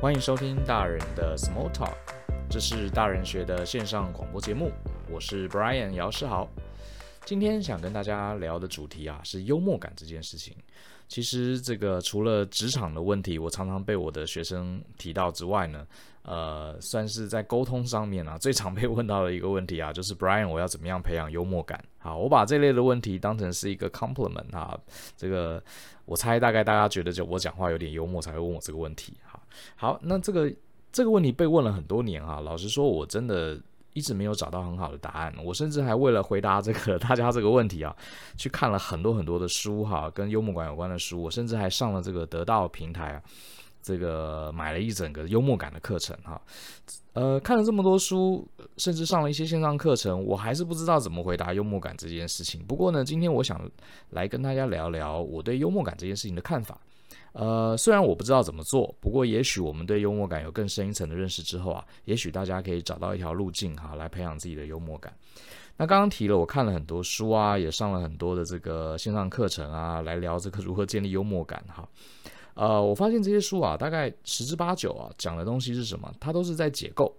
欢迎收听大人的 Small Talk，这是大人学的线上广播节目。我是 Brian 姚世豪，今天想跟大家聊的主题啊是幽默感这件事情。其实这个除了职场的问题，我常常被我的学生提到之外呢，呃，算是在沟通上面啊最常被问到的一个问题啊，就是 Brian 我要怎么样培养幽默感？好，我把这类的问题当成是一个 compliment 啊，这个我猜大概大家觉得就我讲话有点幽默才会问我这个问题。好，那这个这个问题被问了很多年啊。老实说，我真的一直没有找到很好的答案。我甚至还为了回答这个 大家这个问题啊，去看了很多很多的书哈，跟幽默感有关的书。我甚至还上了这个得到平台啊，这个买了一整个幽默感的课程哈。呃，看了这么多书，甚至上了一些线上课程，我还是不知道怎么回答幽默感这件事情。不过呢，今天我想来跟大家聊聊我对幽默感这件事情的看法。呃，虽然我不知道怎么做，不过也许我们对幽默感有更深一层的认识之后啊，也许大家可以找到一条路径哈，来培养自己的幽默感。那刚刚提了，我看了很多书啊，也上了很多的这个线上课程啊，来聊这个如何建立幽默感哈。呃，我发现这些书啊，大概十之八九啊，讲的东西是什么？它都是在解构。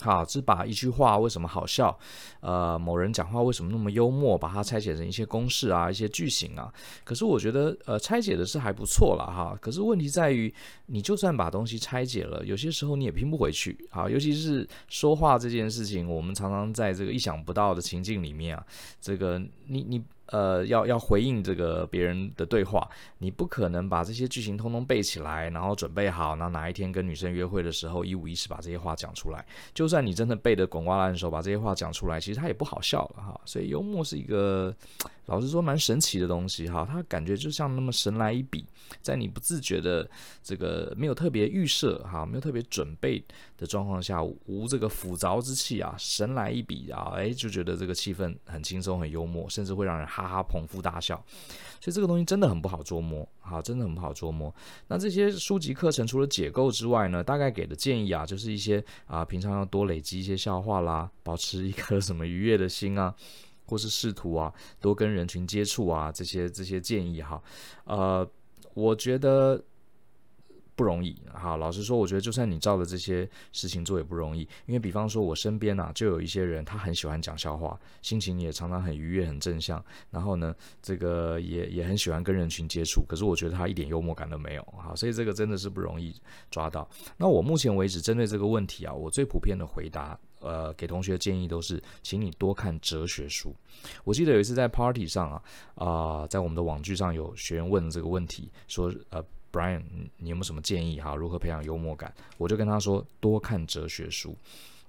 好，是把一句话为什么好笑，呃，某人讲话为什么那么幽默，把它拆解成一些公式啊，一些句型啊。可是我觉得，呃，拆解的是还不错了哈。可是问题在于，你就算把东西拆解了，有些时候你也拼不回去。好，尤其是说话这件事情，我们常常在这个意想不到的情境里面啊，这个你你。呃，要要回应这个别人的对话，你不可能把这些剧情通通背起来，然后准备好，那哪一天跟女生约会的时候一五一十把这些话讲出来。就算你真的背得滚瓜烂熟，把这些话讲出来，其实他也不好笑了哈。所以幽默是一个。老实说，蛮神奇的东西哈，它感觉就像那么神来一笔，在你不自觉的这个没有特别预设哈，没有特别准备的状况下，无这个抚凿之气啊，神来一笔啊，哎，就觉得这个气氛很轻松、很幽默，甚至会让人哈哈捧腹大笑。所以这个东西真的很不好捉摸，哈，真的很不好捉摸。那这些书籍课程除了解构之外呢，大概给的建议啊，就是一些啊，平常要多累积一些笑话啦，保持一颗什么愉悦的心啊。或是试图啊，多跟人群接触啊，这些这些建议哈，呃，我觉得不容易哈。老实说，我觉得就算你照着这些事情做也不容易，因为比方说，我身边啊，就有一些人，他很喜欢讲笑话，心情也常常很愉悦、很正向，然后呢，这个也也很喜欢跟人群接触，可是我觉得他一点幽默感都没有哈，所以这个真的是不容易抓到。那我目前为止针对这个问题啊，我最普遍的回答。呃，给同学建议都是，请你多看哲学书。我记得有一次在 party 上啊，啊、在我们的网剧上有学员问这个问题，说，呃，Brian，你有没有什么建议哈？如何培养幽默感？我就跟他说，多看哲学书。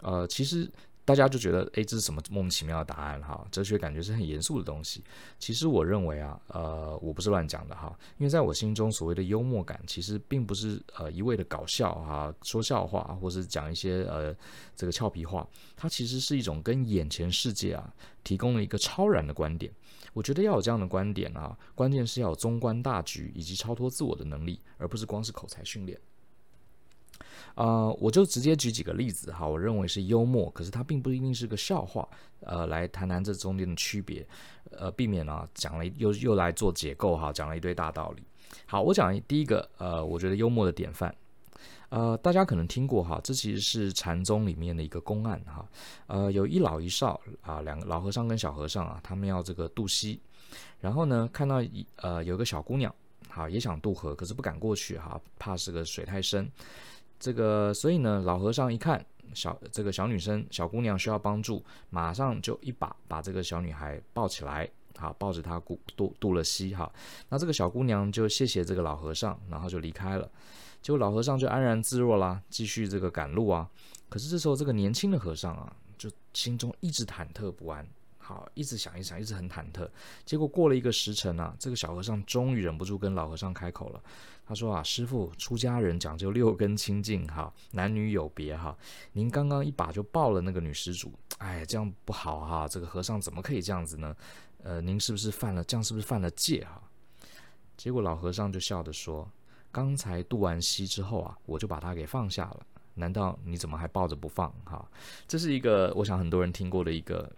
呃，其实。大家就觉得，诶，这是什么莫名其妙的答案哈？哲学感觉是很严肃的东西。其实我认为啊，呃，我不是乱讲的哈，因为在我心中，所谓的幽默感，其实并不是呃一味的搞笑哈，说笑话，或是讲一些呃这个俏皮话，它其实是一种跟眼前世界啊提供了一个超然的观点。我觉得要有这样的观点啊，关键是要有综观大局以及超脱自我的能力，而不是光是口才训练。呃，我就直接举几个例子哈，我认为是幽默，可是它并不一定是个笑话，呃，来谈谈这中间的区别，呃，避免啊讲了又又来做解构哈，讲了一堆大道理。好，我讲第一个，呃，我觉得幽默的典范，呃，大家可能听过哈，这其实是禅宗里面的一个公案哈，呃，有一老一少啊，两个老和尚跟小和尚啊，他们要这个渡溪，然后呢，看到一呃有个小姑娘，好也想渡河，可是不敢过去哈，怕是个水太深。这个，所以呢，老和尚一看小这个小女生、小姑娘需要帮助，马上就一把把这个小女孩抱起来，好，抱着她渡渡渡了溪，哈。那这个小姑娘就谢谢这个老和尚，然后就离开了。结果老和尚就安然自若啦，继续这个赶路啊。可是这时候，这个年轻的和尚啊，就心中一直忐忑不安。好，一直想一想，一直很忐忑。结果过了一个时辰啊，这个小和尚终于忍不住跟老和尚开口了。他说啊，师傅，出家人讲究六根清净哈，男女有别哈。您刚刚一把就抱了那个女施主，哎，这样不好哈。这个和尚怎么可以这样子呢？呃，您是不是犯了这样是不是犯了戒哈？结果老和尚就笑着说，刚才渡完溪之后啊，我就把他给放下了。难道你怎么还抱着不放哈？这是一个我想很多人听过的一个。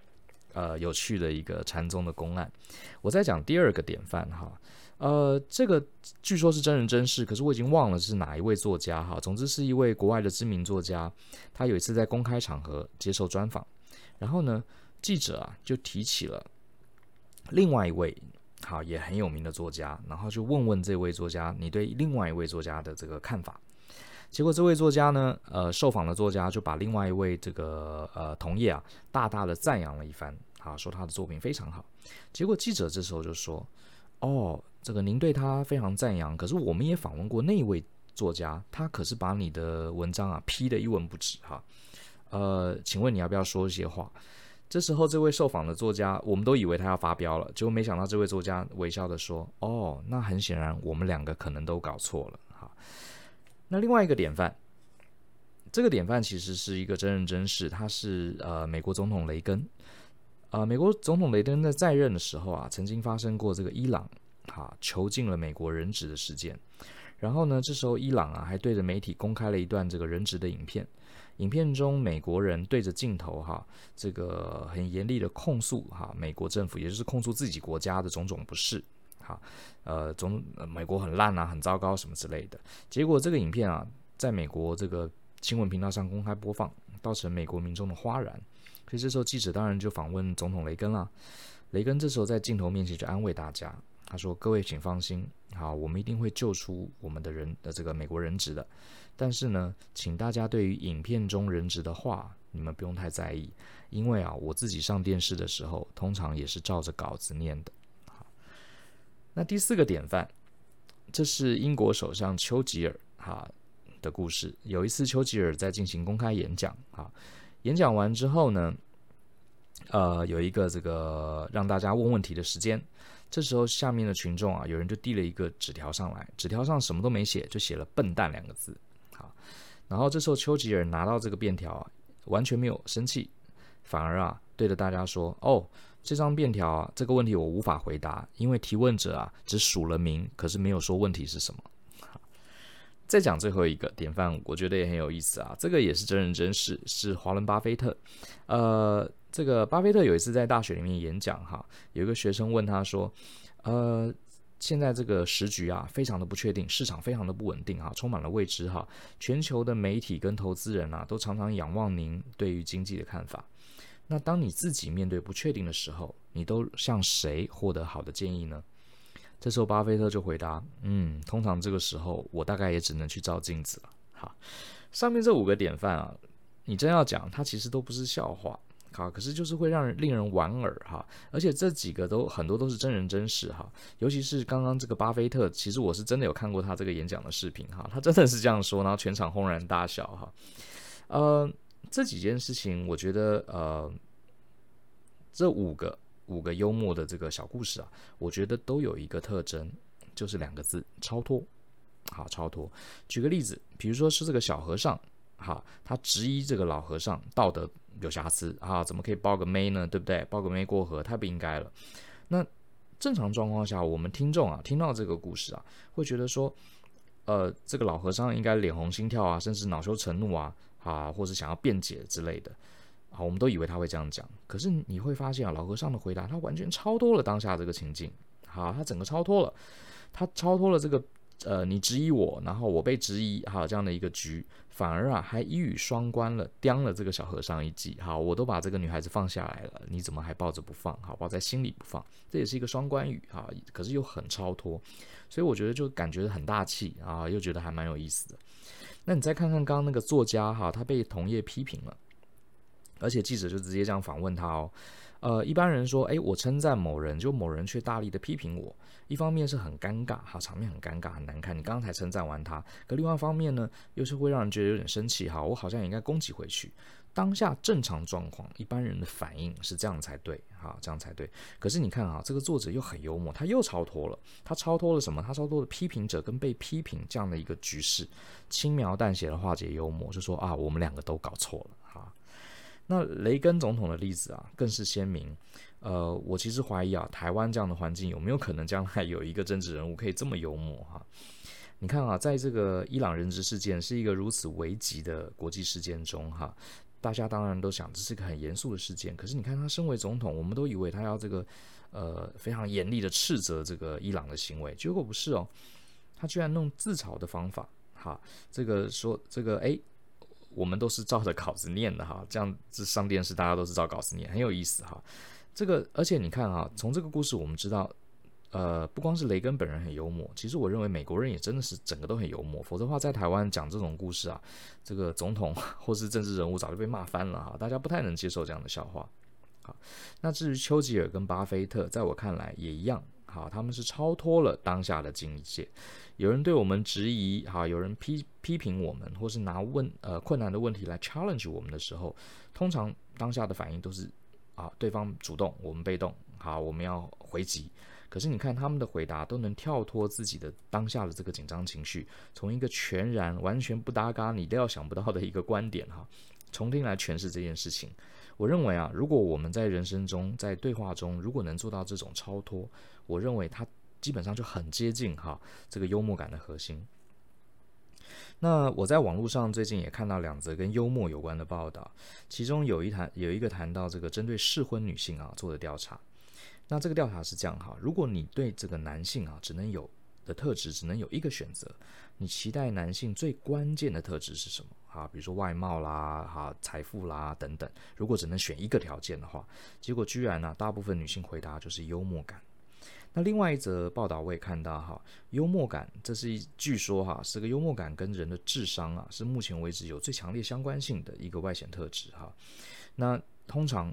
呃有趣的一个禅宗的公案。我再讲第二个典范哈，呃，这个据说是真人真事，可是我已经忘了是哪一位作家哈。总之是一位国外的知名作家，他有一次在公开场合接受专访，然后呢，记者啊就提起了另外一位。好，也很有名的作家，然后就问问这位作家，你对另外一位作家的这个看法。结果这位作家呢，呃，受访的作家就把另外一位这个呃同业啊，大大的赞扬了一番，啊，说他的作品非常好。结果记者这时候就说：“哦，这个您对他非常赞扬，可是我们也访问过那位作家，他可是把你的文章啊批得一文不值哈。呃，请问你要不要说一些话？”这时候，这位受访的作家，我们都以为他要发飙了，结果没想到这位作家微笑的说：“哦，那很显然，我们两个可能都搞错了。”哈，那另外一个典范，这个典范其实是一个真人真事，他是呃美国总统雷根，呃美国总统雷根在在任的时候啊，曾经发生过这个伊朗哈囚禁了美国人质的事件，然后呢，这时候伊朗啊还对着媒体公开了一段这个人质的影片。影片中，美国人对着镜头哈，这个很严厉的控诉哈，美国政府也就是控诉自己国家的种种不是，哈，呃，总美国很烂啊，很糟糕什么之类的。结果这个影片啊，在美国这个新闻频道上公开播放，造成美国民众的哗然。所以这时候记者当然就访问总统雷根了。雷根这时候在镜头面前就安慰大家，他说：“各位请放心，好，我们一定会救出我们的人的这个美国人质的。”但是呢，请大家对于影片中人质的话，你们不用太在意，因为啊，我自己上电视的时候，通常也是照着稿子念的。那第四个典范，这是英国首相丘吉尔哈的故事。有一次，丘吉尔在进行公开演讲，哈，演讲完之后呢，呃，有一个这个让大家问问题的时间。这时候，下面的群众啊，有人就递了一个纸条上来，纸条上什么都没写，就写了“笨蛋”两个字。好然后这时候丘吉尔拿到这个便条啊，完全没有生气，反而啊对着大家说：“哦，这张便条啊，这个问题我无法回答，因为提问者啊只署了名，可是没有说问题是什么。”再讲最后一个典范，我觉得也很有意思啊，这个也是真人真事，是华伦巴菲特。呃，这个巴菲特有一次在大学里面演讲哈，有一个学生问他说：“呃。”现在这个时局啊，非常的不确定，市场非常的不稳定哈，充满了未知哈。全球的媒体跟投资人啊，都常常仰望您对于经济的看法。那当你自己面对不确定的时候，你都向谁获得好的建议呢？这时候巴菲特就回答：嗯，通常这个时候我大概也只能去照镜子了。好，上面这五个典范啊，你真要讲，它其实都不是笑话。好，可是就是会让人令人莞尔哈，而且这几个都很多都是真人真事哈，尤其是刚刚这个巴菲特，其实我是真的有看过他这个演讲的视频哈，他真的是这样说，然后全场轰然大笑哈。呃，这几件事情，我觉得呃，这五个五个幽默的这个小故事啊，我觉得都有一个特征，就是两个字：超脱。好，超脱。举个例子，比如说是这个小和尚。好，他质疑这个老和尚道德有瑕疵啊，怎么可以抱个妹呢？对不对？抱个妹过河太不应该了。那正常状况下，我们听众啊，听到这个故事啊，会觉得说，呃，这个老和尚应该脸红心跳啊，甚至恼羞成怒啊，啊，或者想要辩解之类的。好，我们都以为他会这样讲，可是你会发现啊，老和尚的回答他完全超脱了当下这个情境。好，他整个超脱了，他超脱了这个。呃，你质疑我，然后我被质疑，好，这样的一个局，反而啊还一语双关了，刁了这个小和尚一记。好，我都把这个女孩子放下来了，你怎么还抱着不放？好，抱在心里不放，这也是一个双关语哈，可是又很超脱，所以我觉得就感觉很大气啊，又觉得还蛮有意思的。那你再看看刚刚那个作家哈，他被同业批评了，而且记者就直接这样访问他哦。呃，一般人说，诶，我称赞某人，就某人却大力的批评我，一方面是很尴尬，哈，场面很尴尬，很难看。你刚刚才称赞完他，可另外一方面呢，又是会让人觉得有点生气，哈，我好像也应该攻击回去。当下正常状况，一般人的反应是这样才对，哈，这样才对。可是你看啊，这个作者又很幽默，他又超脱了，他超脱了什么？他超脱了批评者跟被批评这样的一个局势，轻描淡写的化解幽默，就说啊，我们两个都搞错了，哈。那雷根总统的例子啊，更是鲜明。呃，我其实怀疑啊，台湾这样的环境有没有可能将来有一个政治人物可以这么幽默哈？你看啊，在这个伊朗人质事件是一个如此危急的国际事件中哈，大家当然都想这是一个很严肃的事件。可是你看他身为总统，我们都以为他要这个呃非常严厉的斥责这个伊朗的行为，结果不是哦，他居然弄自嘲的方法，哈，这个说这个哎，我们都是照着稿子念的哈，这样子上电视大家都是照稿子念，很有意思哈。这个而且你看啊，从这个故事我们知道。呃，不光是雷根本人很幽默，其实我认为美国人也真的是整个都很幽默。否则的话，在台湾讲这种故事啊，这个总统 或是政治人物早就被骂翻了哈，大家不太能接受这样的笑话。好，那至于丘吉尔跟巴菲特，在我看来也一样。好，他们是超脱了当下的境界。有人对我们质疑，哈，有人批批评我们，或是拿问呃困难的问题来 challenge 我们的时候，通常当下的反应都是啊，对方主动，我们被动，好，我们要回击。可是你看他们的回答都能跳脱自己的当下的这个紧张情绪，从一个全然完全不搭嘎、你料想不到的一个观点哈，重新来诠释这件事情。我认为啊，如果我们在人生中在对话中如果能做到这种超脱，我认为它基本上就很接近哈这个幽默感的核心。那我在网络上最近也看到两则跟幽默有关的报道，其中有一谈有一个谈到这个针对适婚女性啊做的调查。那这个调查是这样哈，如果你对这个男性啊只能有的特质只能有一个选择，你期待男性最关键的特质是什么？哈，比如说外貌啦、哈财富啦等等。如果只能选一个条件的话，结果居然呢、大部分女性回答就是幽默感。那另外一则报道我也看到哈，幽默感这是一据说哈是个幽默感跟人的智商啊是目前为止有最强烈相关性的一个外显特质哈。那通常。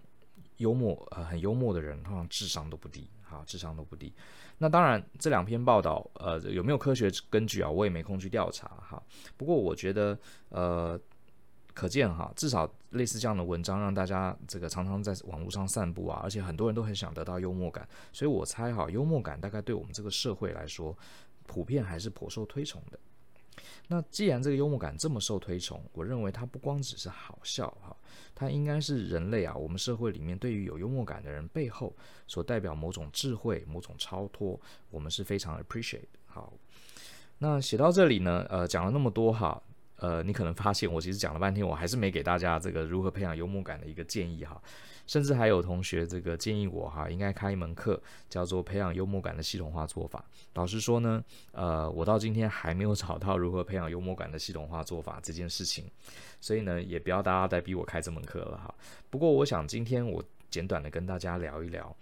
幽默，呃，很幽默的人，通常智商都不低，哈，智商都不低。那当然，这两篇报道，呃，有没有科学根据啊？我也没空去调查，哈。不过我觉得，呃，可见哈，至少类似这样的文章，让大家这个常常在网络上散布啊，而且很多人都很想得到幽默感，所以我猜哈，幽默感大概对我们这个社会来说，普遍还是颇受推崇的。那既然这个幽默感这么受推崇，我认为它不光只是好笑哈，它应该是人类啊，我们社会里面对于有幽默感的人背后所代表某种智慧、某种超脱，我们是非常 appreciate。好，那写到这里呢，呃，讲了那么多哈，呃，你可能发现我其实讲了半天，我还是没给大家这个如何培养幽默感的一个建议哈。甚至还有同学这个建议我哈，应该开一门课，叫做培养幽默感的系统化做法。老实说呢，呃，我到今天还没有找到如何培养幽默感的系统化做法这件事情，所以呢，也不要大家再逼我开这门课了哈。不过，我想今天我简短的跟大家聊一聊，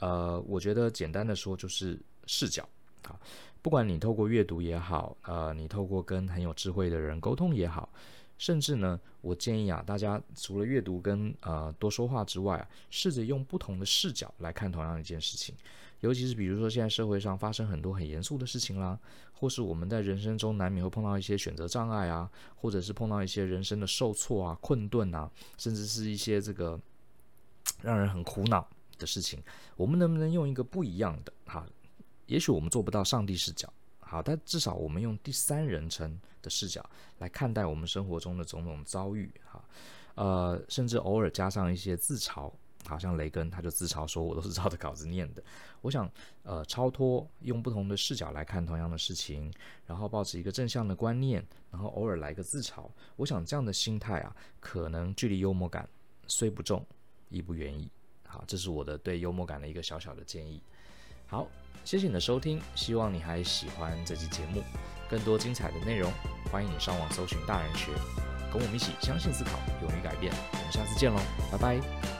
呃，我觉得简单的说就是视角啊，不管你透过阅读也好，呃，你透过跟很有智慧的人沟通也好。甚至呢，我建议啊，大家除了阅读跟呃多说话之外啊，试着用不同的视角来看同样一件事情。尤其是比如说现在社会上发生很多很严肃的事情啦，或是我们在人生中难免会碰到一些选择障碍啊，或者是碰到一些人生的受挫啊、困顿啊，甚至是一些这个让人很苦恼的事情，我们能不能用一个不一样的哈？也许我们做不到上帝视角。好，但至少我们用第三人称的视角来看待我们生活中的种种遭遇，哈，呃，甚至偶尔加上一些自嘲，好像雷根他就自嘲说，我都是照着稿子念的。我想，呃，超脱用不同的视角来看同样的事情，然后抱持一个正向的观念，然后偶尔来个自嘲，我想这样的心态啊，可能距离幽默感虽不重，亦不远矣。好，这是我的对幽默感的一个小小的建议。好。谢谢你的收听，希望你还喜欢这期节目。更多精彩的内容，欢迎你上网搜寻大人学，跟我们一起相信、思考、勇于改变。我们下次见喽，拜拜。